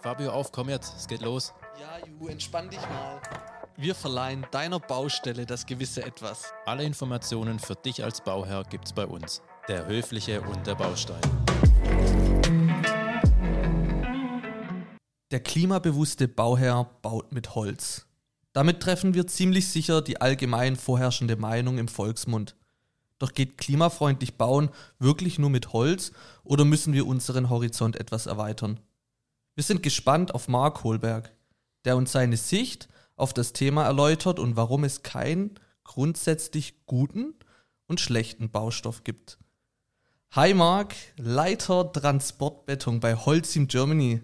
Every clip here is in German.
Fabio, auf, komm jetzt, es geht los. Ja, Ju, entspann dich mal. Wir verleihen deiner Baustelle das gewisse Etwas. Alle Informationen für dich als Bauherr gibt's bei uns. Der Höfliche und der Baustein. Der klimabewusste Bauherr baut mit Holz. Damit treffen wir ziemlich sicher die allgemein vorherrschende Meinung im Volksmund. Doch geht klimafreundlich bauen wirklich nur mit Holz oder müssen wir unseren Horizont etwas erweitern? Wir sind gespannt auf Mark Holberg, der uns seine Sicht auf das Thema erläutert und warum es keinen grundsätzlich guten und schlechten Baustoff gibt. Hi Mark, Leiter Transportbeton bei Holcim Germany.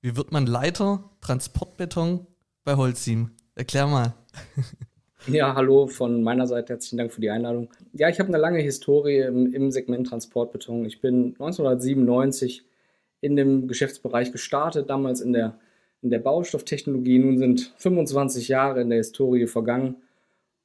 Wie wird man Leiter Transportbeton bei Holcim? Erklär mal. Ja, hallo von meiner Seite. Herzlichen Dank für die Einladung. Ja, ich habe eine lange Historie im, im, Segment Transportbeton. Ich bin 1997 in dem Geschäftsbereich gestartet, damals in der, in der Baustofftechnologie. Nun sind 25 Jahre in der Historie vergangen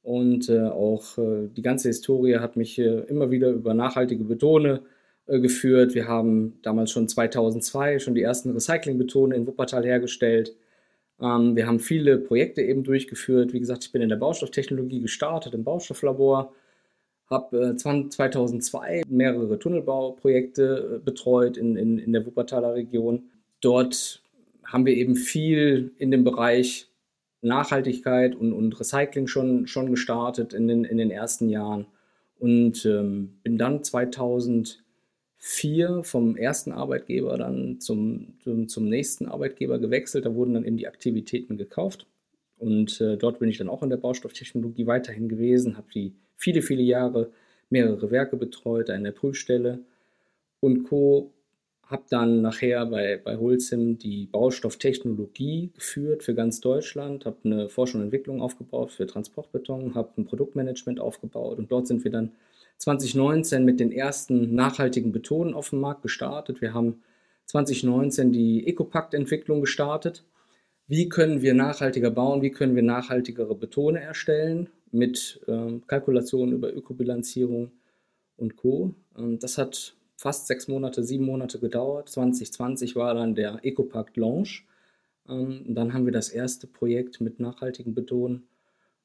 und äh, auch äh, die ganze Historie hat mich äh, immer wieder über nachhaltige Betone äh, geführt. Wir haben damals schon 2002 schon die ersten Recyclingbetone in Wuppertal hergestellt. Ähm, wir haben viele Projekte eben durchgeführt. Wie gesagt, ich bin in der Baustofftechnologie gestartet, im Baustofflabor, habe äh, 2002 mehrere Tunnelbauprojekte äh, betreut in, in, in der Wuppertaler Region. Dort haben wir eben viel in dem Bereich Nachhaltigkeit und, und Recycling schon, schon gestartet in den, in den ersten Jahren und ähm, bin dann 2000 vier vom ersten Arbeitgeber dann zum, zum, zum, nächsten Arbeitgeber gewechselt. Da wurden dann eben die Aktivitäten gekauft. Und äh, dort bin ich dann auch in der Baustofftechnologie weiterhin gewesen, habe die viele, viele Jahre mehrere Werke betreut, in der Prüfstelle und Co. Habe dann nachher bei, bei Holcim die Baustofftechnologie geführt für ganz Deutschland, habe eine Forschung und Entwicklung aufgebaut für Transportbeton, habe ein Produktmanagement aufgebaut und dort sind wir dann 2019 mit den ersten nachhaltigen Betonen auf dem Markt gestartet. Wir haben 2019 die Ecopact-Entwicklung gestartet. Wie können wir nachhaltiger bauen? Wie können wir nachhaltigere Betone erstellen mit äh, Kalkulationen über Ökobilanzierung und Co. Ähm, das hat fast sechs Monate, sieben Monate gedauert. 2020 war dann der Ecopact Launch. Ähm, dann haben wir das erste Projekt mit nachhaltigen Betonen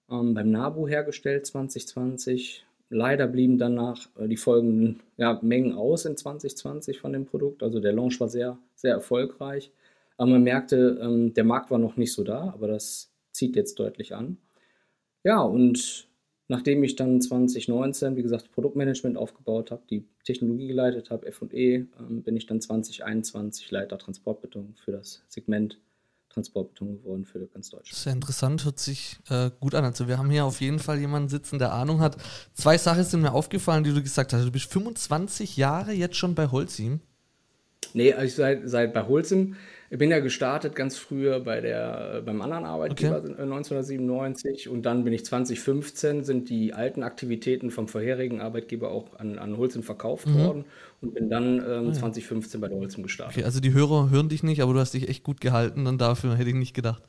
ähm, beim NABU hergestellt 2020. Leider blieben danach äh, die folgenden ja, Mengen aus in 2020 von dem Produkt. Also der Launch war sehr, sehr erfolgreich. Aber man merkte, ähm, der Markt war noch nicht so da, aber das zieht jetzt deutlich an. Ja, und nachdem ich dann 2019, wie gesagt, Produktmanagement aufgebaut habe, die Technologie geleitet habe, FE, ähm, bin ich dann 2021 Leiter Transportbeton für das Segment Transportbeton geworden für ganz Deutschland. Sehr interessant, hört sich äh, gut an. Also wir haben hier auf jeden Fall jemanden sitzen, der Ahnung hat. Zwei Sachen sind mir aufgefallen, die du gesagt hast. Du bist 25 Jahre jetzt schon bei Holcim. Nee, also seit, seit bei Holcim ich bin ja gestartet ganz früher bei der, beim anderen Arbeitgeber okay. 1997 und dann bin ich 2015, sind die alten Aktivitäten vom vorherigen Arbeitgeber auch an, an Holcim verkauft mhm. worden und bin dann ähm, ah, 2015 bei der Holcim gestartet. Okay, also die Hörer hören dich nicht, aber du hast dich echt gut gehalten und dafür hätte ich nicht gedacht.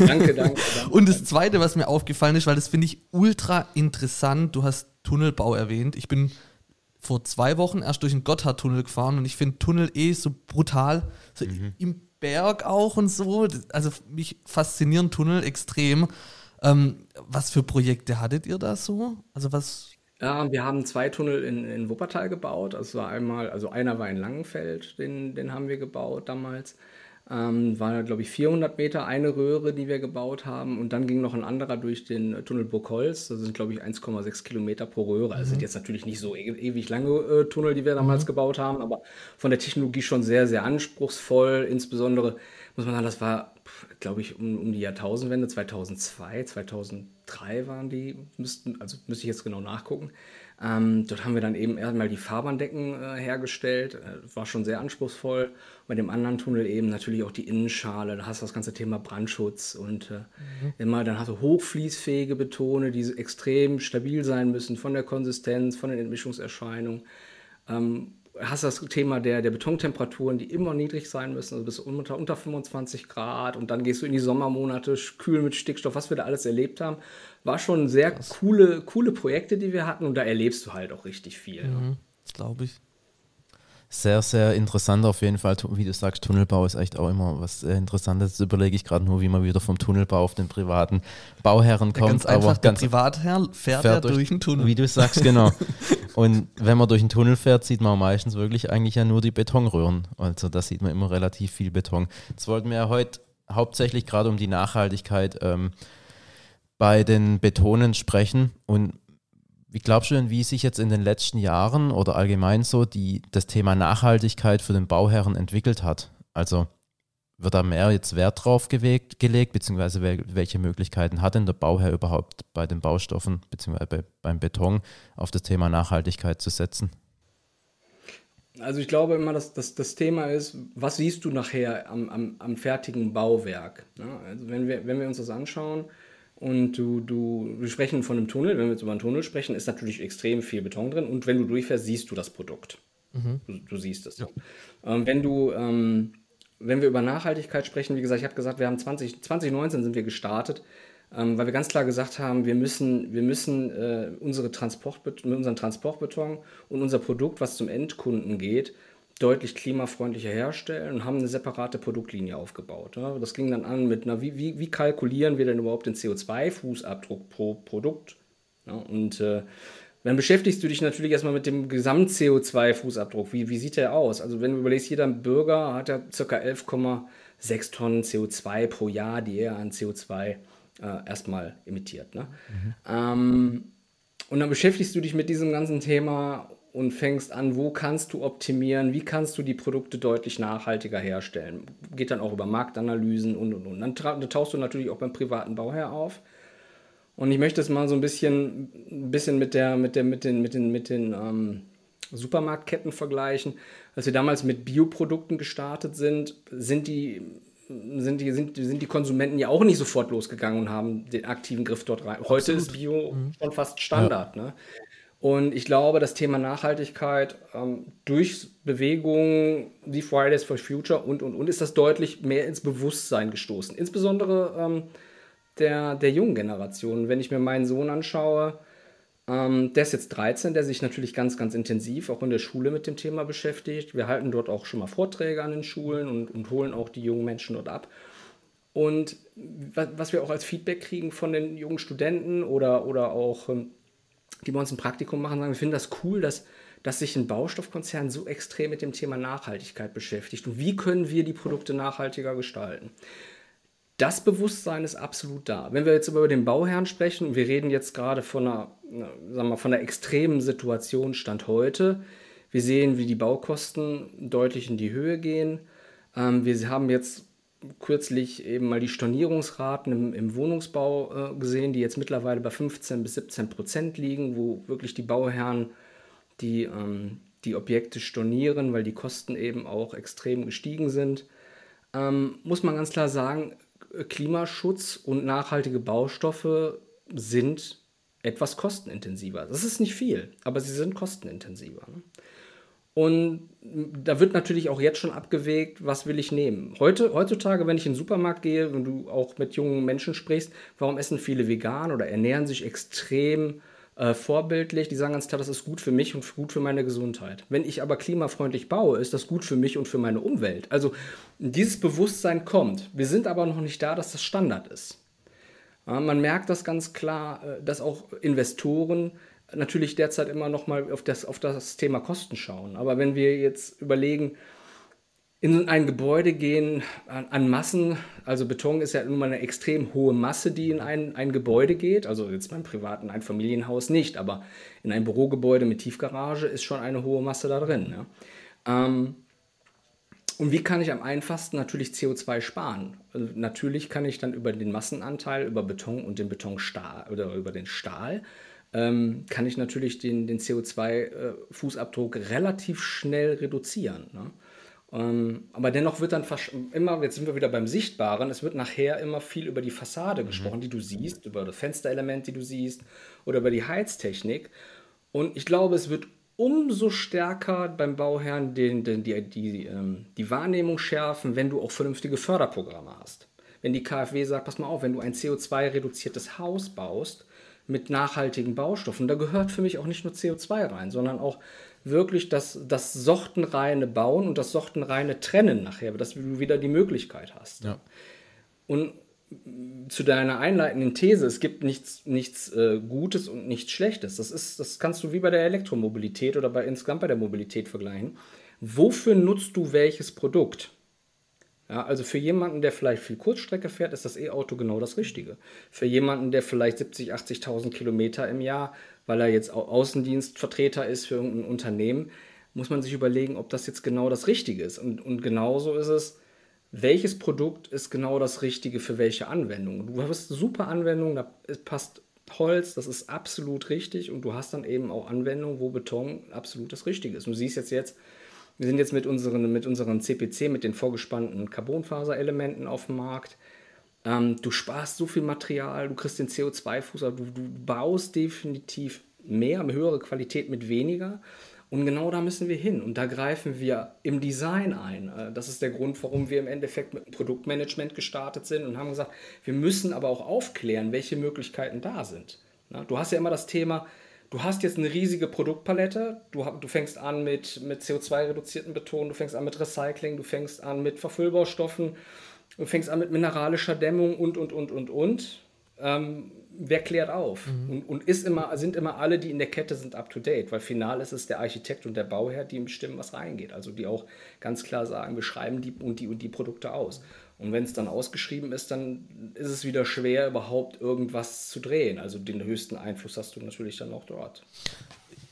Danke, danke. danke und das Zweite, was mir aufgefallen ist, weil das finde ich ultra interessant, du hast Tunnelbau erwähnt. Ich bin vor zwei Wochen erst durch den Gotthardtunnel gefahren und ich finde Tunnel eh so brutal. So mhm. Im Berg auch und so. Also mich faszinieren Tunnel extrem. Ähm, was für Projekte hattet ihr da so? Also was? Ja, wir haben zwei Tunnel in, in Wuppertal gebaut. Also einmal, also einer war in Langenfeld, den, den haben wir gebaut damals. Ähm, war, glaube ich, 400 Meter eine Röhre, die wir gebaut haben. Und dann ging noch ein anderer durch den Tunnel Burgholz. Das sind, glaube ich, 1,6 Kilometer pro Röhre. Also mhm. sind jetzt natürlich nicht so e ewig lange äh, Tunnel, die wir damals mhm. gebaut haben, aber von der Technologie schon sehr, sehr anspruchsvoll. Insbesondere muss man sagen, das war, glaube ich, um, um die Jahrtausendwende, 2002, 2003 waren die, müssten, also müsste ich jetzt genau nachgucken. Ähm, dort haben wir dann eben erstmal die Fahrbahndecken äh, hergestellt. Äh, war schon sehr anspruchsvoll. Bei dem anderen Tunnel eben natürlich auch die Innenschale. Da hast du das ganze Thema Brandschutz und äh, mhm. immer dann hast du hochfließfähige Betone, die extrem stabil sein müssen von der Konsistenz, von den Entmischungserscheinungen. Ähm, hast das Thema der, der Betontemperaturen, die immer niedrig sein müssen, also bis unter, unter 25 Grad und dann gehst du in die Sommermonate, kühl mit Stickstoff, was wir da alles erlebt haben. War schon sehr coole, coole Projekte, die wir hatten und da erlebst du halt auch richtig viel. Mhm, das glaube ich. Sehr, sehr interessant auf jeden Fall. Wie du sagst, Tunnelbau ist echt auch immer was Interessantes. Jetzt überlege ich gerade nur, wie man wieder vom Tunnelbau auf den privaten Bauherren kommt. Ganz einfach, aber ganz der Privatherr fährt, fährt durch, durch den Tunnel. Wie du sagst, genau. Und wenn man durch den Tunnel fährt, sieht man meistens wirklich eigentlich ja nur die Betonröhren. Also da sieht man immer relativ viel Beton. Jetzt wollten wir ja heute hauptsächlich gerade um die Nachhaltigkeit ähm, bei den Betonen sprechen. Und wie glaubst du denn, wie sich jetzt in den letzten Jahren oder allgemein so die, das Thema Nachhaltigkeit für den Bauherren entwickelt hat? Also wird da mehr jetzt Wert drauf gelegt, gelegt beziehungsweise welche Möglichkeiten hat denn der Bauherr überhaupt bei den Baustoffen, beziehungsweise bei, beim Beton auf das Thema Nachhaltigkeit zu setzen? Also ich glaube immer, dass, dass das Thema ist, was siehst du nachher am, am, am fertigen Bauwerk? Ja, also wenn wir, wenn wir uns das anschauen, und du, du, wir sprechen von einem Tunnel, wenn wir jetzt über einen Tunnel sprechen, ist natürlich extrem viel Beton drin und wenn du durchfährst, siehst du das Produkt. Mhm. Du, du, siehst es. Ja. Ähm, wenn du, ähm, wenn wir über Nachhaltigkeit sprechen, wie gesagt, ich habe gesagt, wir haben 20, 2019 sind wir gestartet, ähm, weil wir ganz klar gesagt haben, wir müssen, wir müssen äh, unsere Transport, unseren Transportbeton und unser Produkt, was zum Endkunden geht, deutlich klimafreundlicher herstellen und haben eine separate Produktlinie aufgebaut. Das ging dann an mit, na, wie, wie, wie kalkulieren wir denn überhaupt den CO2-Fußabdruck pro Produkt? Und äh, dann beschäftigst du dich natürlich erstmal mit dem Gesamt-CO2-Fußabdruck. Wie, wie sieht der aus? Also wenn du überlegst, jeder Bürger hat ja ca. 11,6 Tonnen CO2 pro Jahr, die er an CO2 äh, erstmal emittiert. Ne? Mhm. Ähm, und dann beschäftigst du dich mit diesem ganzen Thema und fängst an, wo kannst du optimieren, wie kannst du die Produkte deutlich nachhaltiger herstellen. Geht dann auch über Marktanalysen und und und. Dann, dann tauchst du natürlich auch beim privaten Bauherr auf. Und ich möchte es mal so ein bisschen, ein bisschen mit, der, mit, der, mit den, mit den, mit den ähm, Supermarktketten vergleichen. Als wir damals mit Bioprodukten gestartet sind, sind die, sind, die, sind, sind die Konsumenten ja auch nicht sofort losgegangen und haben den aktiven Griff dort rein. Heute Absolut. ist Bio mhm. schon fast Standard. Ja. Ne? Und ich glaube, das Thema Nachhaltigkeit ähm, durch Bewegungen wie Fridays for Future und, und, und ist das deutlich mehr ins Bewusstsein gestoßen. Insbesondere ähm, der, der jungen Generation. Wenn ich mir meinen Sohn anschaue, ähm, der ist jetzt 13, der sich natürlich ganz, ganz intensiv auch in der Schule mit dem Thema beschäftigt. Wir halten dort auch schon mal Vorträge an den Schulen und, und holen auch die jungen Menschen dort ab. Und was wir auch als Feedback kriegen von den jungen Studenten oder, oder auch ähm, die bei uns ein Praktikum machen, sagen, wir finden das cool, dass, dass sich ein Baustoffkonzern so extrem mit dem Thema Nachhaltigkeit beschäftigt. Und wie können wir die Produkte nachhaltiger gestalten? Das Bewusstsein ist absolut da. Wenn wir jetzt über den Bauherrn sprechen, wir reden jetzt gerade von einer, sagen wir, von einer extremen Situation Stand heute. Wir sehen, wie die Baukosten deutlich in die Höhe gehen. Ähm, wir haben jetzt kürzlich eben mal die Stornierungsraten im, im Wohnungsbau äh, gesehen, die jetzt mittlerweile bei 15 bis 17 Prozent liegen, wo wirklich die Bauherren die, ähm, die Objekte stornieren, weil die Kosten eben auch extrem gestiegen sind. Ähm, muss man ganz klar sagen, Klimaschutz und nachhaltige Baustoffe sind etwas kostenintensiver. Das ist nicht viel, aber sie sind kostenintensiver. Ne? Und da wird natürlich auch jetzt schon abgewägt, was will ich nehmen. Heute, heutzutage, wenn ich in den Supermarkt gehe und du auch mit jungen Menschen sprichst, warum essen viele vegan oder ernähren sich extrem äh, vorbildlich? Die sagen ganz klar, das ist gut für mich und gut für meine Gesundheit. Wenn ich aber klimafreundlich baue, ist das gut für mich und für meine Umwelt. Also dieses Bewusstsein kommt. Wir sind aber noch nicht da, dass das Standard ist. Ja, man merkt das ganz klar, äh, dass auch Investoren natürlich derzeit immer noch mal auf das, auf das Thema Kosten schauen. Aber wenn wir jetzt überlegen, in ein Gebäude gehen an, an, Massen, also Beton ist ja nun mal eine extrem hohe Masse, die in ein, ein Gebäude geht, also jetzt beim privaten Einfamilienhaus nicht, aber in ein Bürogebäude mit Tiefgarage ist schon eine hohe Masse da drin. Ja. Ähm, und wie kann ich am einfachsten natürlich CO2 sparen? Also natürlich kann ich dann über den Massenanteil, über Beton und den Betonstahl oder über den Stahl ähm, kann ich natürlich den, den CO2-Fußabdruck äh, relativ schnell reduzieren. Ne? Ähm, aber dennoch wird dann immer, jetzt sind wir wieder beim Sichtbaren, es wird nachher immer viel über die Fassade mhm. gesprochen, die du siehst, über das Fensterelement, die du siehst, oder über die Heiztechnik. Und ich glaube, es wird umso stärker beim Bauherrn den, den, die, die, ähm, die Wahrnehmung schärfen, wenn du auch vernünftige Förderprogramme hast. Wenn die KfW sagt, pass mal auf, wenn du ein CO2-reduziertes Haus baust, mit nachhaltigen Baustoffen. Da gehört für mich auch nicht nur CO2 rein, sondern auch wirklich das, das sortenreine Bauen und das sortenreine Trennen nachher, dass du wieder die Möglichkeit hast. Ja. Und zu deiner einleitenden These, es gibt nichts, nichts äh, Gutes und nichts Schlechtes. Das, ist, das kannst du wie bei der Elektromobilität oder bei insgesamt bei der Mobilität vergleichen. Wofür nutzt du welches Produkt? Ja, also für jemanden, der vielleicht viel Kurzstrecke fährt, ist das E-Auto genau das Richtige. Für jemanden, der vielleicht 70, 80.000 Kilometer im Jahr, weil er jetzt Außendienstvertreter ist für irgendein Unternehmen, muss man sich überlegen, ob das jetzt genau das Richtige ist. Und, und genauso ist es, welches Produkt ist genau das Richtige für welche Anwendung. Du hast super Anwendungen, da passt Holz, das ist absolut richtig und du hast dann eben auch Anwendungen, wo Beton absolut das Richtige ist. Du siehst jetzt jetzt, wir sind jetzt mit unseren, mit unseren CPC, mit den vorgespannten Carbonfaserelementen auf dem Markt. Ähm, du sparst so viel Material, du kriegst den CO2-Fuß, du, du baust definitiv mehr, höhere Qualität mit weniger. Und genau da müssen wir hin. Und da greifen wir im Design ein. Äh, das ist der Grund, warum wir im Endeffekt mit dem Produktmanagement gestartet sind und haben gesagt, wir müssen aber auch aufklären, welche Möglichkeiten da sind. Du hast ja immer das Thema, du hast jetzt eine riesige Produktpalette, du, du fängst an mit, mit CO2-reduzierten Beton, du fängst an mit Recycling, du fängst an mit Verfüllbaustoffen, du fängst an mit mineralischer Dämmung und, und, und, und, und. Ähm, wer klärt auf? Mhm. Und, und, ist immer, sind immer alle, die in der Kette sind, up to date, weil final ist es der Architekt und der Bauherr, die bestimmen, was reingeht. Also die auch ganz klar sagen, wir schreiben die und die und die Produkte aus. Und wenn es dann ausgeschrieben ist, dann ist es wieder schwer, überhaupt irgendwas zu drehen. Also den höchsten Einfluss hast du natürlich dann auch dort.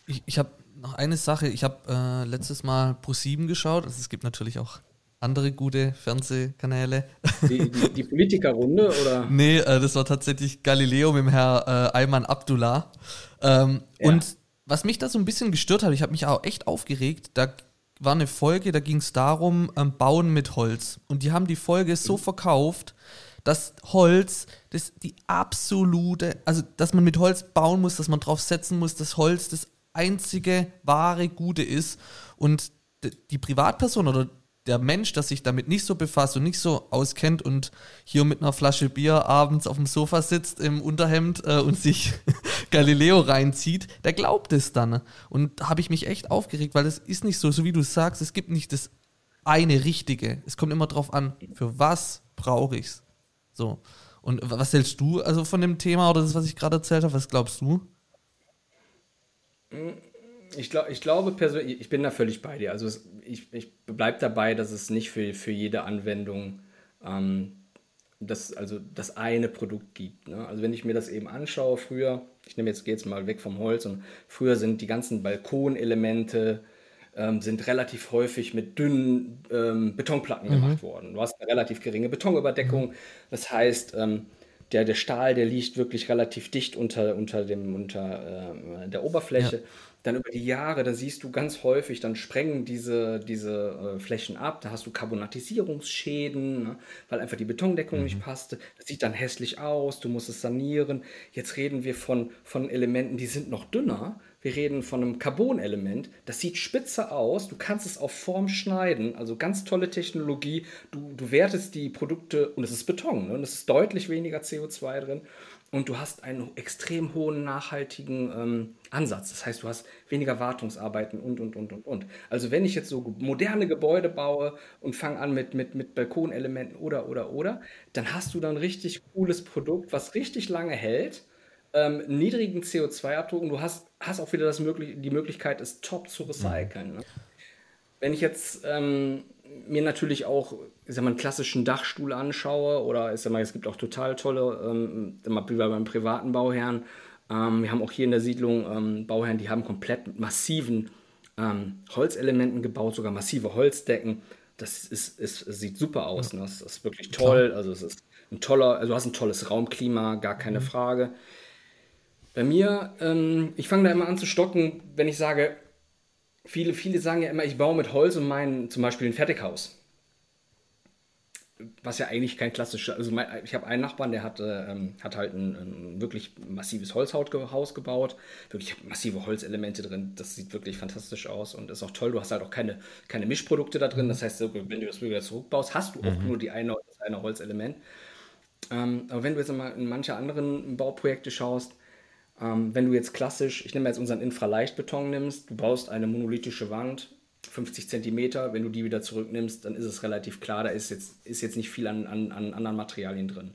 Ich, ich habe noch eine Sache. Ich habe äh, letztes Mal Pro7 geschaut. Also es gibt natürlich auch andere gute Fernsehkanäle. Die, die, die Politikerrunde oder? nee, äh, das war tatsächlich Galileo mit dem Herr äh, Ayman Abdullah. Ähm, ja. Und was mich da so ein bisschen gestört hat, ich habe mich auch echt aufgeregt, da war eine Folge, da ging es darum, ähm, Bauen mit Holz. Und die haben die Folge so verkauft, dass Holz, das die absolute, also dass man mit Holz bauen muss, dass man drauf setzen muss, dass Holz das einzige wahre Gute ist. Und die Privatperson oder der Mensch, der sich damit nicht so befasst und nicht so auskennt und hier mit einer Flasche Bier abends auf dem Sofa sitzt im Unterhemd äh, und sich Galileo reinzieht, der glaubt es dann. Und da habe ich mich echt aufgeregt, weil es ist nicht so, so wie du sagst, es gibt nicht das eine Richtige. Es kommt immer darauf an, für was brauche ich es. So. Und was hältst du also von dem Thema oder das, was ich gerade erzählt habe? Was glaubst du? Ich, glaub, ich glaube persönlich, ich bin da völlig bei dir. Also es, ich, ich bleibe dabei, dass es nicht für, für jede Anwendung ähm, das, also das eine Produkt gibt. Ne? Also wenn ich mir das eben anschaue, früher, ich nehme jetzt, jetzt mal weg vom Holz und früher sind die ganzen Balkonelemente ähm, sind relativ häufig mit dünnen ähm, Betonplatten mhm. gemacht worden. Du hast eine relativ geringe Betonüberdeckung. Mhm. Das heißt, ähm, der, der Stahl, der liegt wirklich relativ dicht unter, unter, dem, unter äh, der Oberfläche. Ja dann über die Jahre, da siehst du ganz häufig, dann sprengen diese, diese äh, Flächen ab, da hast du Carbonatisierungsschäden, ne, weil einfach die Betondeckung mhm. nicht passte. Das sieht dann hässlich aus, du musst es sanieren. Jetzt reden wir von, von Elementen, die sind noch dünner. Wir reden von einem Carbonelement, das sieht spitze aus, du kannst es auf Form schneiden, also ganz tolle Technologie. Du, du wertest die Produkte und es ist Beton ne, und es ist deutlich weniger CO2 drin und du hast einen extrem hohen nachhaltigen ähm, Ansatz. Das heißt, du hast weniger Wartungsarbeiten und, und, und, und, und. Also wenn ich jetzt so moderne Gebäude baue und fange an mit, mit, mit Balkonelementen oder, oder, oder, dann hast du dann ein richtig cooles Produkt, was richtig lange hält, ähm, niedrigen CO2-Abdruck und du hast, hast auch wieder das möglich die Möglichkeit, es top zu recyceln. Ne? Wenn ich jetzt ähm, mir natürlich auch ich sag mal, einen klassischen Dachstuhl anschaue oder ich sag mal, es gibt auch total tolle, ähm, wie bei meinem privaten Bauherrn, ähm, wir haben auch hier in der Siedlung ähm, Bauherren, die haben komplett mit massiven ähm, Holzelementen gebaut, sogar massive Holzdecken. Das ist, ist, sieht super aus. Ne? Das ist wirklich toll. Also es ist ein toller, also du hast ein tolles Raumklima, gar keine mhm. Frage. Bei mir, ähm, ich fange da immer an zu stocken, wenn ich sage, viele, viele sagen ja immer, ich baue mit Holz und meinen zum Beispiel ein Fertighaus. Was ja eigentlich kein klassischer, also mein, ich habe einen Nachbarn, der hat, ähm, hat halt ein, ein, wirklich massives Holzhaus gebaut, wirklich massive Holzelemente drin, das sieht wirklich fantastisch aus und ist auch toll, du hast halt auch keine, keine Mischprodukte da drin, das heißt, wenn du das wieder zurückbaust, hast du auch mhm. nur die eine, das eine Holzelement. Ähm, aber wenn du jetzt mal in manche anderen Bauprojekte schaust, Ähm, wenn du jetzt klassisch, ich nehme jetzt unseren Infraleichtbeton nimmst, du baust eine monolithische Wand, 50 Zentimeter, wenn du die wieder zurücknimmst, dann ist es relativ klar, da ist jetzt, ist jetzt nicht viel an, an, an anderen Materialien drin.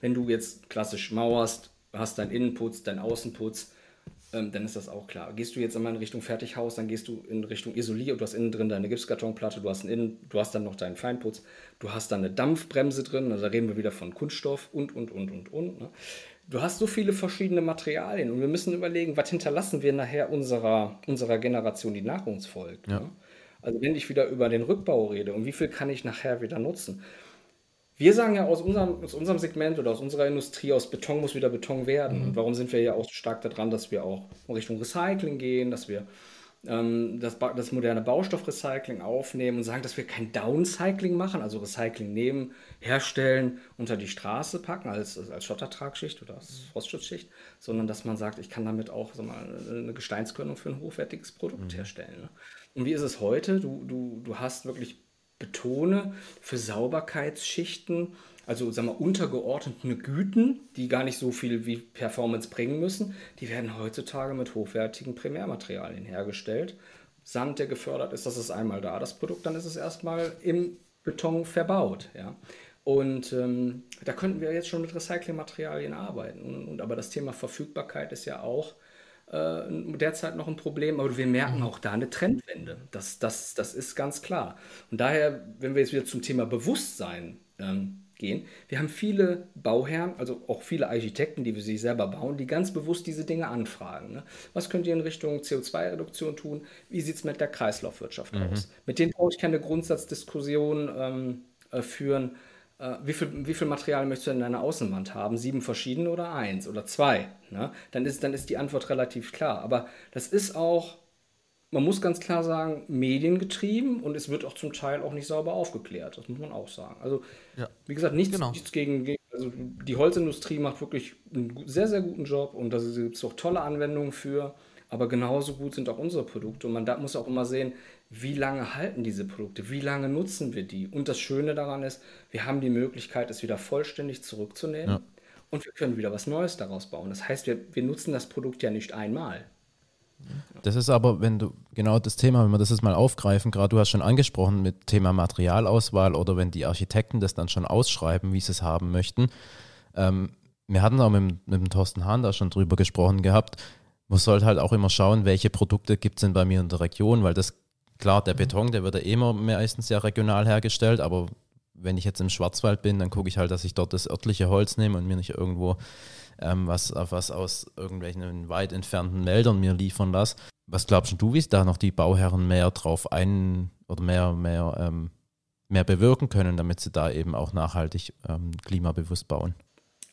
Wenn du jetzt klassisch mauerst, hast deinen Innenputz, deinen Außenputz, ähm, dann ist das auch klar. Gehst du jetzt einmal in Richtung Fertighaus, dann gehst du in Richtung Isolier, du hast innen drin deine Gipskartonplatte, du hast, innen, du hast dann noch deinen Feinputz, du hast dann eine Dampfbremse drin, also da reden wir wieder von Kunststoff und, und, und, und, und. Ne? Du hast so viele verschiedene Materialien und wir müssen überlegen, was hinterlassen wir nachher unserer, unserer Generation, die nach uns folgt. Ja. Ne? Also wenn ich wieder über den Rückbau rede und wie viel kann ich nachher wieder nutzen. Wir sagen ja aus unserem, aus unserem Segment oder aus unserer Industrie, aus Beton muss wieder Beton werden. Mhm. Und warum sind wir ja auch so stark daran, dass wir auch in Richtung Recycling gehen, dass wir das, das, moderne Baustoffrecycling aufnehmen und sagen, dass wir kein Downcycling machen, also Recycling nehmen, herstellen, unter die Straße packen als, als Schottertragschicht oder als Frostschutzschicht, sondern dass man sagt, ich kann damit auch sag mal, eine Gesteinskörnung für ein hochwertiges Produkt mhm. herstellen. Ne? Und wie ist es heute? Du, du, du hast wirklich betone, für Sauberkeitsschichten, also sagen wir untergeordnete Güten, die gar nicht so viel wie Performance bringen müssen, die werden heutzutage mit hochwertigen Primärmaterialien hergestellt. Sand, der gefördert ist, das ist einmal da, das Produkt, dann ist es erstmal im Beton verbaut. Ja. Und ähm, da könnten wir jetzt schon mit Recyclingmaterialien arbeiten. Und, und, aber das Thema Verfügbarkeit ist ja auch äh, derzeit noch ein Problem, aber wir merken auch da eine Trendwende. Das, das, das ist ganz klar. Und daher, wenn wir jetzt wieder zum Thema Bewusstsein ähm, gehen, wir haben viele Bauherren, also auch viele Architekten, die wir sich selber bauen, die ganz bewusst diese Dinge anfragen. Ne? Was könnt ihr in Richtung CO2-Reduktion tun? Wie sieht es mit der Kreislaufwirtschaft mhm. aus? Mit denen brauche ich keine Grundsatzdiskussion ähm, äh, führen äh, wie, viel, wie viel Material möchtest du in deiner Außenwand haben? Sieben verschiedene oder eins oder zwei? Ne? Dann, ist, dann ist die Antwort relativ klar. Aber das ist auch, man muss ganz klar sagen, mediengetrieben und es wird auch zum Teil auch nicht sauber aufgeklärt. Das muss man auch sagen. Also, ja. wie gesagt, nichts, genau. nichts gegen, also die Holzindustrie macht wirklich einen sehr, sehr guten Job und da gibt es auch tolle Anwendungen für. Aber genauso gut sind auch unsere Produkte. Und man da muss auch immer sehen, wie lange halten diese Produkte, wie lange nutzen wir die. Und das Schöne daran ist, wir haben die Möglichkeit, es wieder vollständig zurückzunehmen ja. und wir können wieder was Neues daraus bauen. Das heißt, wir, wir nutzen das Produkt ja nicht einmal. Das ist aber, wenn du genau das Thema, wenn wir das jetzt mal aufgreifen, gerade du hast schon angesprochen mit Thema Materialauswahl oder wenn die Architekten das dann schon ausschreiben, wie sie es haben möchten. Ähm, wir hatten auch mit, mit dem Thorsten Hahn da schon drüber gesprochen gehabt. Man sollte halt auch immer schauen, welche Produkte gibt es denn bei mir in der Region, weil das Klar, der Beton, der wird ja eh immer meistens ja regional hergestellt, aber wenn ich jetzt im Schwarzwald bin, dann gucke ich halt, dass ich dort das örtliche Holz nehme und mir nicht irgendwo ähm, was, was aus irgendwelchen weit entfernten Wäldern mir liefern lasse. Was glaubst du, wie es da noch die Bauherren mehr drauf ein oder mehr, mehr, ähm, mehr bewirken können, damit sie da eben auch nachhaltig ähm, klimabewusst bauen?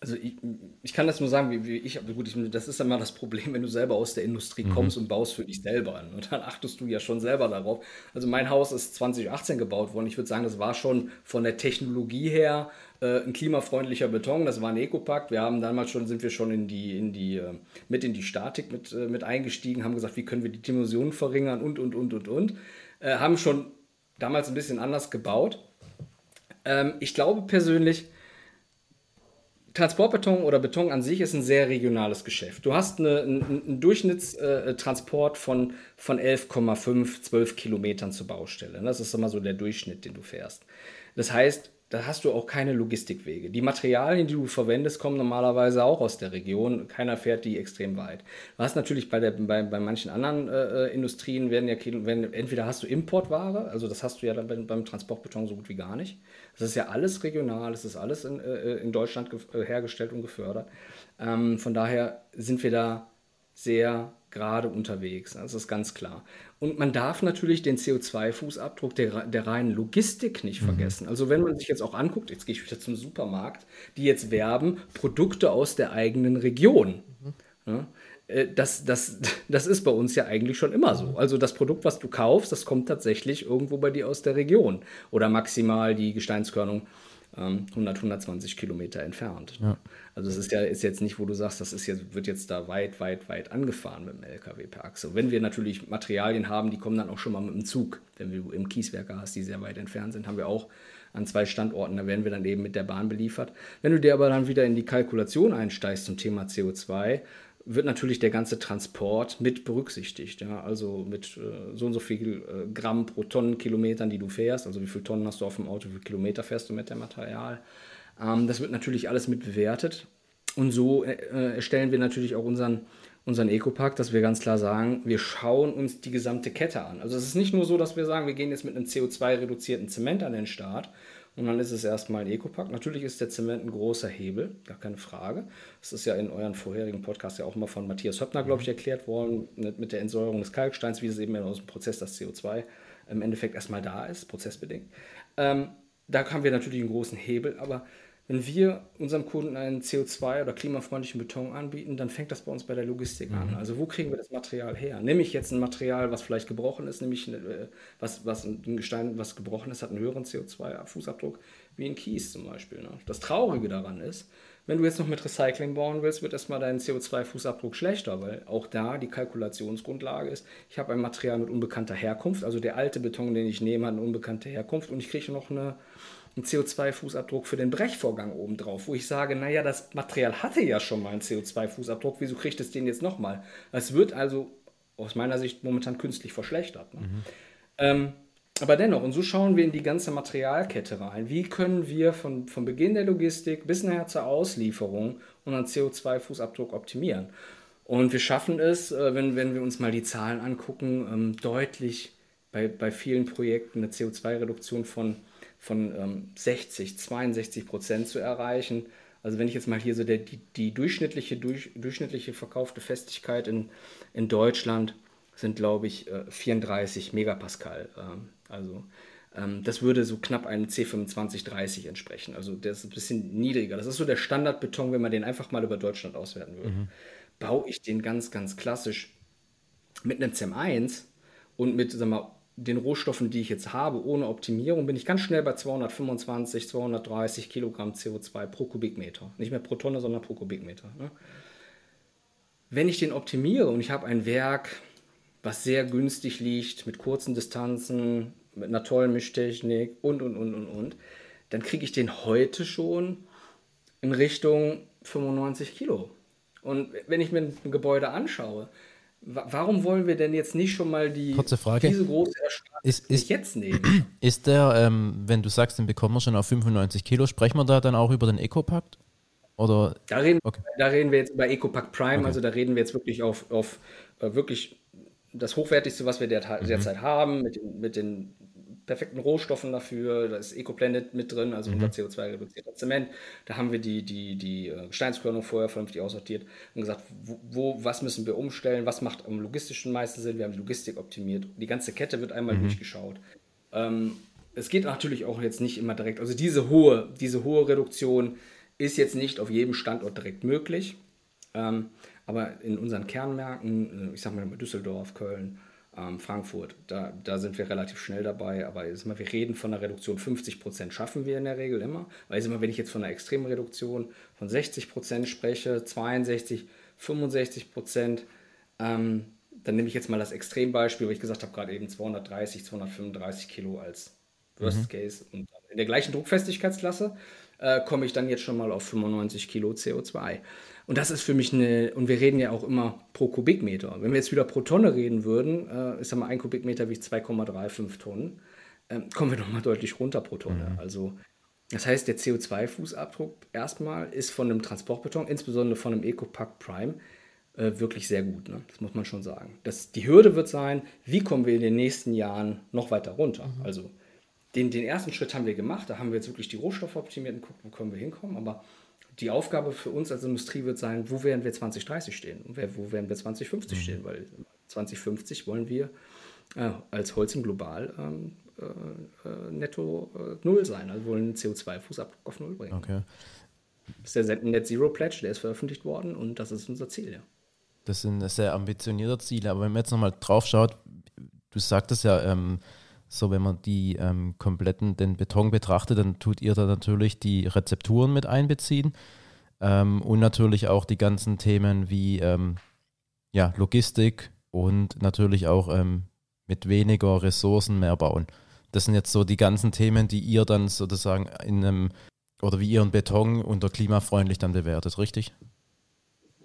Also ich, ich, kann das nur sagen, wie, wie ich, gut, ich, das ist immer das Problem, wenn du selber aus der Industrie mhm. kommst und baust für dich selber. Und dann achtest du ja schon selber darauf. Also mein Haus ist 2018 gebaut worden. Ich würde sagen, das war schon von der Technologie her äh, ein klimafreundlicher Beton. Das war ein Ecopakt. Wir haben damals schon, sind wir schon in die, in die, äh, mit in die Statik mit, äh, mit eingestiegen, haben gesagt, wie können wir die Dimensionen verringern und, und, und, und, und. Äh, haben schon damals ein bisschen anders gebaut. Ähm, ich glaube persönlich, Transportbeton oder Beton an sich ist ein sehr regionales Geschäft. Du hast eine, einen, einen Durchschnittstransport von, von 11,5, 12 Kilometern zur Baustelle. Das ist immer so der Durchschnitt, den du fährst. Das heißt, da hast du auch keine Logistikwege. Die Materialien, die du verwendest, kommen normalerweise auch aus der Region. Keiner fährt die extrem weit. Hast natürlich bei, der, bei, bei manchen anderen äh, Industrien, werden ja, werden, entweder hast du Importware, also das hast du ja dann beim, beim Transportbeton so gut wie gar nicht. Das ist ja alles regional, das ist alles in, äh, in Deutschland äh, hergestellt und gefördert. Ähm, von daher sind wir da sehr gerade unterwegs. Das ist ganz klar. Und man darf natürlich den CO2-Fußabdruck der, der reinen Logistik nicht mhm. vergessen. Also wenn man sich jetzt auch anguckt, jetzt gehe ich wieder zum Supermarkt, die jetzt werben, Produkte aus der eigenen Region. Mhm. Ja, äh, das, das, das ist bei uns ja eigentlich schon immer so. Also das Produkt, was du kaufst, das kommt tatsächlich irgendwo bei dir aus der Region. Oder maximal die Gesteinskörnung 100, ähm, 120 Kilometer entfernt. Ja. Also es ist ja ist jetzt nicht, wo du sagst, das ist jetzt, wird jetzt da weit, weit, weit angefahren mit dem LKW per Achse. Wenn wir natürlich Materialien haben, die kommen dann auch schon mal mit dem Zug. Wenn du im Kieswerker hast, die sehr weit entfernt sind, haben wir auch an zwei Standorten, da werden wir dann eben mit der Bahn beliefert. Wenn du dir aber dann wieder in die Kalkulation einsteigst zum Thema CO2, wird natürlich der ganze Transport mit berücksichtigt. Ja? Also mit äh, so und so viel äh, Gramm pro Tonnenkilometern, die du fährst. Also wie viele Tonnen hast du auf dem Auto, wie viele Kilometer fährst du mit dem Material. Ähm, das wird natürlich alles mit bewertet. Und so äh, äh erstellen wir natürlich auch unseren, unseren Ecopack, dass wir ganz klar sagen, wir schauen uns die gesamte Kette an. Also es ist nicht nur so, dass wir sagen, wir gehen jetzt mit einem CO2-reduzierten Zement an den Start, und dann ist es erstmal ein Ecopack. Natürlich ist der Zement ein großer Hebel, gar keine Frage. Das ist ja in euren vorherigen Podcasts ja auch mal von Matthias Höppner, glaube ich, erklärt worden, mit der Entsäuerung des Kalksteins, wie es eben aus dem Prozess das CO2 im Endeffekt erstmal da ist, prozessbedingt. Ähm, da haben wir natürlich einen großen Hebel, aber wenn wir unserem Kunden einen CO2- oder klimafreundlichen Beton anbieten, dann fängt das bei uns bei der Logistik mhm. an. Also wo kriegen wir das Material her? Nehme ich jetzt ein Material, was vielleicht gebrochen ist, nämlich äh, was, was ein Gestein, was gebrochen ist, hat einen höheren CO2-Fußabdruck wie ein Kies zum Beispiel. Ne? Das Traurige daran ist, wenn du jetzt noch mit Recycling bauen willst, wird erstmal dein CO2-Fußabdruck schlechter, weil auch da die Kalkulationsgrundlage ist, ich habe ein Material mit unbekannter Herkunft, also der alte Beton, den ich nehme, hat eine unbekannte Herkunft und ich kriege noch eine einen CO2-Fußabdruck für den Brechvorgang obendrauf, wo ich sage, naja, das Material hatte ja schon mal einen CO2-Fußabdruck, wieso kriegt es den jetzt nochmal? Es wird also aus meiner Sicht momentan künstlich verschlechtert. Ne? Mhm. Ähm, aber dennoch, und so schauen wir in die ganze Materialkette rein. Wie können wir von, von Beginn der Logistik bis nachher zur Auslieferung unseren CO2-Fußabdruck optimieren? Und wir schaffen es, äh, wenn, wenn wir uns mal die Zahlen angucken, ähm, deutlich bei, bei vielen Projekten eine CO2-Reduktion von von ähm, 60, 62 Prozent zu erreichen. Also wenn ich jetzt mal hier so der, die, die durchschnittliche, durch, durchschnittliche verkaufte Festigkeit in, in Deutschland sind, glaube ich, äh, 34 Megapascal. Ähm, also ähm, das würde so knapp einem C2530 entsprechen. Also der ist ein bisschen niedriger. Das ist so der Standardbeton, wenn man den einfach mal über Deutschland auswerten würde. Mhm. Baue ich den ganz, ganz klassisch mit einem CM1 und mit, sag mal, den Rohstoffen, die ich jetzt habe, ohne Optimierung, bin ich ganz schnell bei 225, 230 Kilogramm CO2 pro Kubikmeter. Nicht mehr pro Tonne, sondern pro Kubikmeter. Ne? Wenn ich den optimiere und ich habe ein Werk, was sehr günstig liegt, mit kurzen Distanzen, mit einer tollen Mischtechnik und, und, und, und, und, dann kriege ich den heute schon in Richtung 95 Kilo. Und wenn ich mir ein Gebäude anschaue, Warum wollen wir denn jetzt nicht schon mal die, Kurze Frage. diese große Ersparnis ist, ist, jetzt nehmen? Ist der, ähm, wenn du sagst, den bekommen wir schon auf 95 Kilo, sprechen wir da dann auch über den Eco-Pakt? Oder? Da reden, okay. da reden wir jetzt über Eco-Pack Prime, okay. also da reden wir jetzt wirklich auf, auf uh, wirklich das Hochwertigste, was wir der, mhm. derzeit haben, mit mit den perfekten Rohstoffen dafür. Da ist EcoPlanet mit drin, also mhm. unser CO2-reduzierter Zement. Da haben wir die, die, die äh, Gesteinskörnung vorher vernünftig aussortiert und gesagt, wo, wo, was müssen wir umstellen, was macht am logistischen meisten Sinn. Wir haben die Logistik optimiert. Die ganze Kette wird einmal mhm. durchgeschaut. Ähm, es geht natürlich auch jetzt nicht immer direkt. Also diese hohe, diese hohe Reduktion ist jetzt nicht auf jedem Standort direkt möglich. Ähm, aber in unseren Kernmärkten, äh, ich sag mal Düsseldorf, Köln, ähm, Frankfurt. Da, da sind wir relativ schnell dabei, aber mal, wir reden von einer Reduktion 50 Prozent schaffen wir in der Regel immer. Weil immer, wenn ich jetzt von einer extremen Reduktion von 60 Prozent spreche, 62, 65 Prozent, ähm, dann nehme ich jetzt mal das Extrembeispiel, wo ich gesagt habe, gerade eben 230, 235 Kilo als Worst mhm. Case. Und in der gleichen Druckfestigkeitsklasse äh, komme ich dann jetzt schon mal auf 95 Kilo CO2. Und das ist für mich eine, und wir reden ja auch immer pro Kubikmeter. Wenn wir jetzt wieder pro Tonne reden würden, äh, ist ja mal ein Kubikmeter wie 2,35 Tonnen, äh, kommen wir nochmal deutlich runter pro Tonne. Mhm. Also das heißt, der CO2-Fußabdruck erstmal ist von einem Transportbeton, insbesondere von einem EcoPack Prime, äh, wirklich sehr gut. Ne? Das muss man schon sagen. Das, die Hürde wird sein, wie kommen wir in den nächsten Jahren noch weiter runter? Mhm. Also den, den ersten Schritt haben wir gemacht, da haben wir jetzt wirklich die Rohstoffe optimiert und gucken, wo können wir hinkommen. Aber die Aufgabe für uns als Industrie wird sein, wo werden wir 2030 stehen und wo werden wir 2050 mhm. stehen, weil 2050 wollen wir äh, als Holzim global ähm, äh, äh, netto äh, null sein, also wollen einen CO2-Fußabdruck auf null bringen. Okay. Das ist der Net Zero Pledge, der ist veröffentlicht worden und das ist unser Ziel, ja. Das sind sehr ambitionierte Ziele, aber wenn man jetzt nochmal drauf schaut, du sagtest ja, ähm, so, wenn man die ähm, kompletten, den Beton betrachtet, dann tut ihr da natürlich die Rezepturen mit einbeziehen ähm, und natürlich auch die ganzen Themen wie ähm, ja, Logistik und natürlich auch ähm, mit weniger Ressourcen mehr bauen. Das sind jetzt so die ganzen Themen, die ihr dann sozusagen in einem oder wie ihr einen Beton unter klimafreundlich dann bewertet, richtig?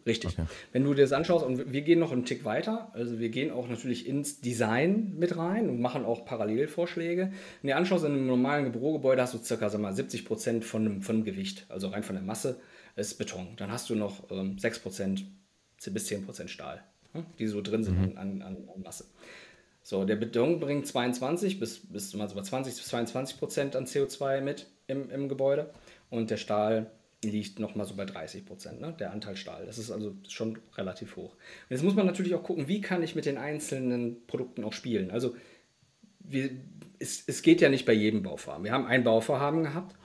Richtig. Okay. Wenn du dir das anschaust, und wir gehen noch einen Tick weiter, also wir gehen auch natürlich ins Design mit rein und machen auch Parallelvorschläge. Wenn du dir anschaust, in einem normalen Bürogebäude hast du circa sag mal, 70 Prozent von dem, von Gewicht, also rein von der Masse, ist Beton. Dann hast du noch ähm, 6 Prozent bis 10 Prozent Stahl, hm, die so drin sind mhm. an, an, an Masse. So, der Beton bringt 22 bis, bis also 20 bis 22 Prozent an CO2 mit im, im Gebäude und der Stahl liegt nochmal so bei 30 Prozent, ne? der Anteil Stahl. Das ist also schon relativ hoch. Und jetzt muss man natürlich auch gucken, wie kann ich mit den einzelnen Produkten auch spielen. Also wir, es, es geht ja nicht bei jedem Bauvorhaben. Wir haben ein Bauvorhaben gehabt,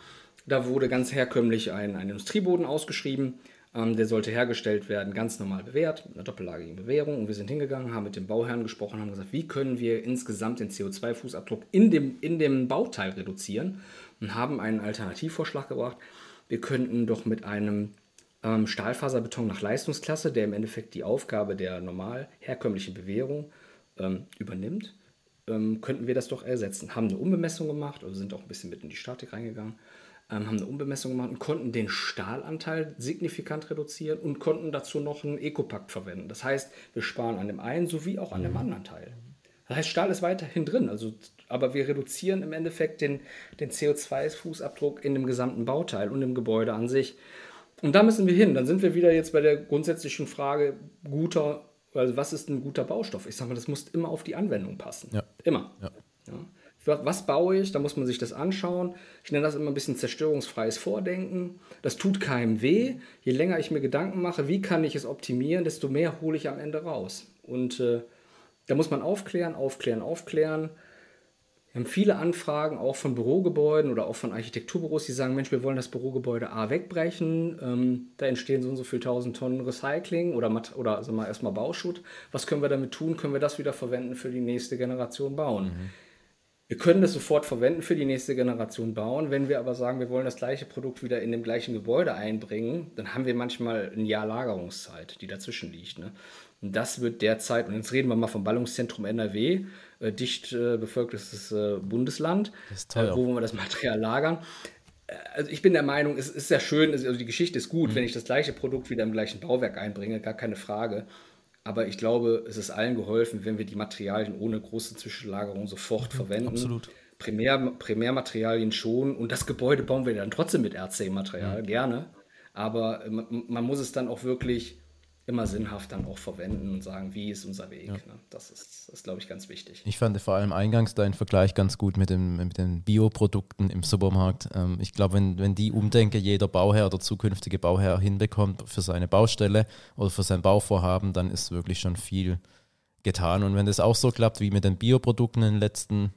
da wurde ganz herkömmlich ein, ein Industrieboden ausgeschrieben. Ähm, der sollte hergestellt werden, ganz normal bewährt, mit einer doppellagigen Bewährung. Und wir sind hingegangen, haben mit dem Bauherrn gesprochen, haben gesagt, wie können wir insgesamt den CO2-Fußabdruck in dem, in dem Bauteil reduzieren und haben einen Alternativvorschlag gebracht wir könnten doch mit einem ähm, Stahlfaserbeton nach Leistungsklasse, der im Endeffekt die Aufgabe der normal herkömmlichen Bewährung ähm, übernimmt, ähm, könnten wir das doch ersetzen. Haben eine Umbemessung gemacht, also sind auch ein bisschen mit in die Statik reingegangen, ähm, haben eine Umbemessung gemacht und konnten den Stahlanteil signifikant reduzieren und konnten dazu noch einen Ecopakt verwenden. Das heißt, wir sparen an dem einen sowie auch an dem mhm. anderen Teil. Das heißt, Stahl ist weiterhin drin, also, aber wir reduzieren im Endeffekt den, den CO2-Fußabdruck in dem gesamten Bauteil und im Gebäude an sich. Und da müssen wir hin. Dann sind wir wieder jetzt bei der grundsätzlichen Frage guter, also was ist ein guter Baustoff? Ich sage mal, das muss immer auf die Anwendung passen. Ja. Immer. Ja. Ja. Was baue ich? Da muss man sich das anschauen. Ich nenne das immer ein bisschen zerstörungsfreies Vordenken. Das tut keinem weh. Je länger ich mir Gedanken mache, wie kann ich es optimieren, desto mehr hole ich am Ende raus. Und äh, da muss man aufklären, aufklären, aufklären. Wir haben viele Anfragen auch von Bürogebäuden oder auch von Architekturbüros, die sagen, Mensch, wir wollen das Bürogebäude A wegbrechen. Ähm, da entstehen so und so viele tausend Tonnen Recycling oder, oder also mal erstmal Bauschutt. Was können wir damit tun? Können wir das wieder verwenden für die nächste Generation bauen? Mhm. Wir können das sofort verwenden für die nächste Generation bauen. Wenn wir aber sagen, wir wollen das gleiche Produkt wieder in dem gleichen Gebäude einbringen, dann haben wir manchmal ein Jahr Lagerungszeit, die dazwischen liegt. Ne? Und das wird derzeit, und jetzt reden wir mal vom Ballungszentrum NRW, äh, dicht äh, bevölkertes äh, Bundesland, äh, wo wir das Material lagern. Äh, also ich bin der Meinung, es ist sehr schön, also die Geschichte ist gut, mhm. wenn ich das gleiche Produkt wieder im gleichen Bauwerk einbringe, gar keine Frage. Aber ich glaube, es ist allen geholfen, wenn wir die Materialien ohne große Zwischenlagerung sofort mhm, verwenden. Absolut. Primär, Primärmaterialien schon. Und das Gebäude bauen wir dann trotzdem mit RC-Material, mhm. gerne. Aber man, man, muss es dann auch wirklich immer sinnhaft dann auch verwenden und sagen, wie ist unser Weg. Ja. Ne? Das ist, ist glaube ich, ganz wichtig. Ich fand vor allem eingangs deinen Vergleich ganz gut mit, dem, mit den Bioprodukten im Supermarkt. Ähm, ich glaube, wenn, wenn die Umdenke jeder Bauherr oder zukünftige Bauherr hinbekommt für seine Baustelle oder für sein Bauvorhaben, dann ist wirklich schon viel getan. Und wenn das auch so klappt wie mit den Bioprodukten in den letzten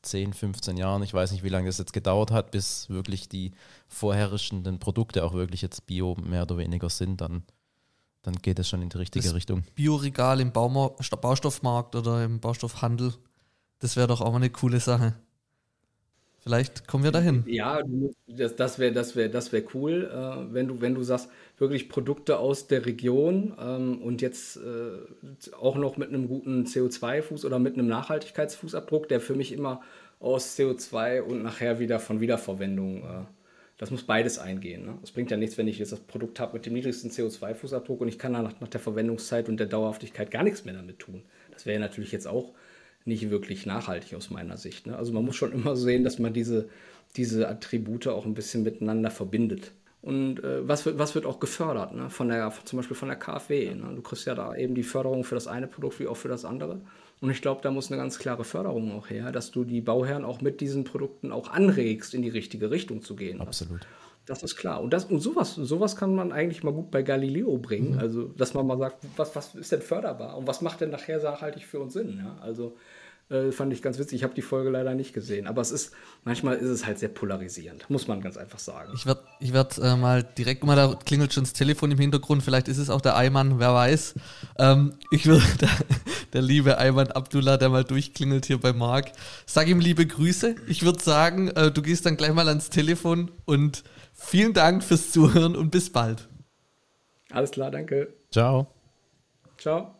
10, 15 Jahren, ich weiß nicht, wie lange das jetzt gedauert hat, bis wirklich die vorherrschenden Produkte auch wirklich jetzt bio mehr oder weniger sind, dann dann geht es schon in die richtige das Richtung. Bioregal im Bauma Baustoffmarkt oder im Baustoffhandel, das wäre doch auch mal eine coole Sache. Vielleicht kommen wir dahin. Ja, das, das wäre das wär, das wär cool, äh, wenn, du, wenn du sagst, wirklich Produkte aus der Region ähm, und jetzt äh, auch noch mit einem guten CO2-Fuß oder mit einem Nachhaltigkeitsfußabdruck, der für mich immer aus CO2 und nachher wieder von Wiederverwendung äh, das muss beides eingehen. Ne? Es bringt ja nichts, wenn ich jetzt das Produkt habe mit dem niedrigsten CO2-Fußabdruck und ich kann nach, nach der Verwendungszeit und der Dauerhaftigkeit gar nichts mehr damit tun. Das wäre natürlich jetzt auch nicht wirklich nachhaltig aus meiner Sicht. Ne? Also man muss schon immer sehen, dass man diese, diese Attribute auch ein bisschen miteinander verbindet. Und äh, was, wird, was wird auch gefördert? Ne? Von der, zum Beispiel von der KfW. Ne? Du kriegst ja da eben die Förderung für das eine Produkt wie auch für das andere. Und ich glaube, da muss eine ganz klare Förderung auch her, dass du die Bauherren auch mit diesen Produkten auch anregst, in die richtige Richtung zu gehen. Absolut. Das ist klar. Und, das, und sowas, sowas kann man eigentlich mal gut bei Galileo bringen. Mhm. Also, dass man mal sagt, was, was ist denn förderbar und was macht denn nachher nachhaltig für uns Sinn? Ja? Also, äh, fand ich ganz witzig. Ich habe die Folge leider nicht gesehen. Aber es ist, manchmal ist es halt sehr polarisierend, muss man ganz einfach sagen. Ich werde ich werd, äh, mal direkt mal, da klingelt schon das Telefon im Hintergrund, vielleicht ist es auch der Eimann, wer weiß. Ähm, ich würde, der, der, liebe Eimann Abdullah, der mal durchklingelt hier bei Marc, sag ihm liebe Grüße. Ich würde sagen, äh, du gehst dann gleich mal ans Telefon und vielen Dank fürs Zuhören und bis bald. Alles klar, danke. Ciao. Ciao.